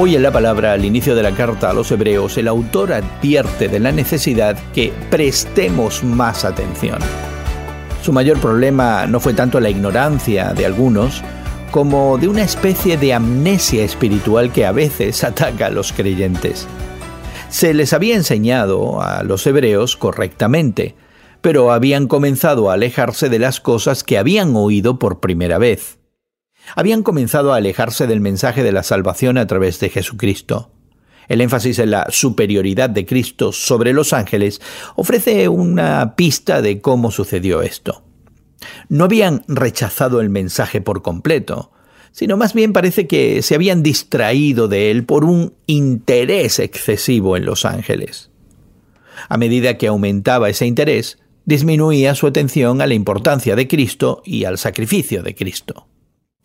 Hoy en la palabra, al inicio de la carta a los hebreos, el autor advierte de la necesidad que prestemos más atención. Su mayor problema no fue tanto la ignorancia de algunos, como de una especie de amnesia espiritual que a veces ataca a los creyentes. Se les había enseñado a los hebreos correctamente, pero habían comenzado a alejarse de las cosas que habían oído por primera vez habían comenzado a alejarse del mensaje de la salvación a través de Jesucristo. El énfasis en la superioridad de Cristo sobre los ángeles ofrece una pista de cómo sucedió esto. No habían rechazado el mensaje por completo, sino más bien parece que se habían distraído de él por un interés excesivo en los ángeles. A medida que aumentaba ese interés, disminuía su atención a la importancia de Cristo y al sacrificio de Cristo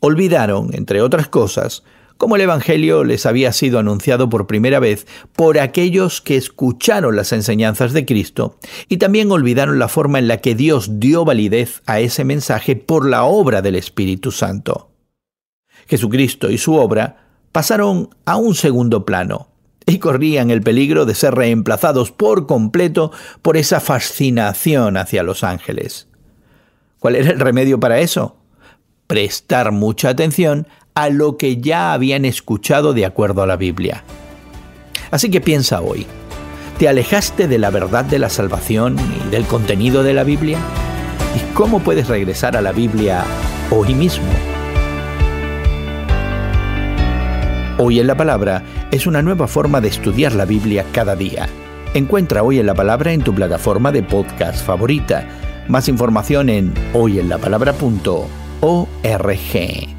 olvidaron, entre otras cosas, cómo el Evangelio les había sido anunciado por primera vez por aquellos que escucharon las enseñanzas de Cristo, y también olvidaron la forma en la que Dios dio validez a ese mensaje por la obra del Espíritu Santo. Jesucristo y su obra pasaron a un segundo plano, y corrían el peligro de ser reemplazados por completo por esa fascinación hacia los ángeles. ¿Cuál era el remedio para eso? Prestar mucha atención a lo que ya habían escuchado de acuerdo a la Biblia. Así que piensa hoy, ¿te alejaste de la verdad de la salvación y del contenido de la Biblia? ¿Y cómo puedes regresar a la Biblia hoy mismo? Hoy en la Palabra es una nueva forma de estudiar la Biblia cada día. Encuentra Hoy en la Palabra en tu plataforma de podcast favorita. Más información en hoyenlapalabra.org.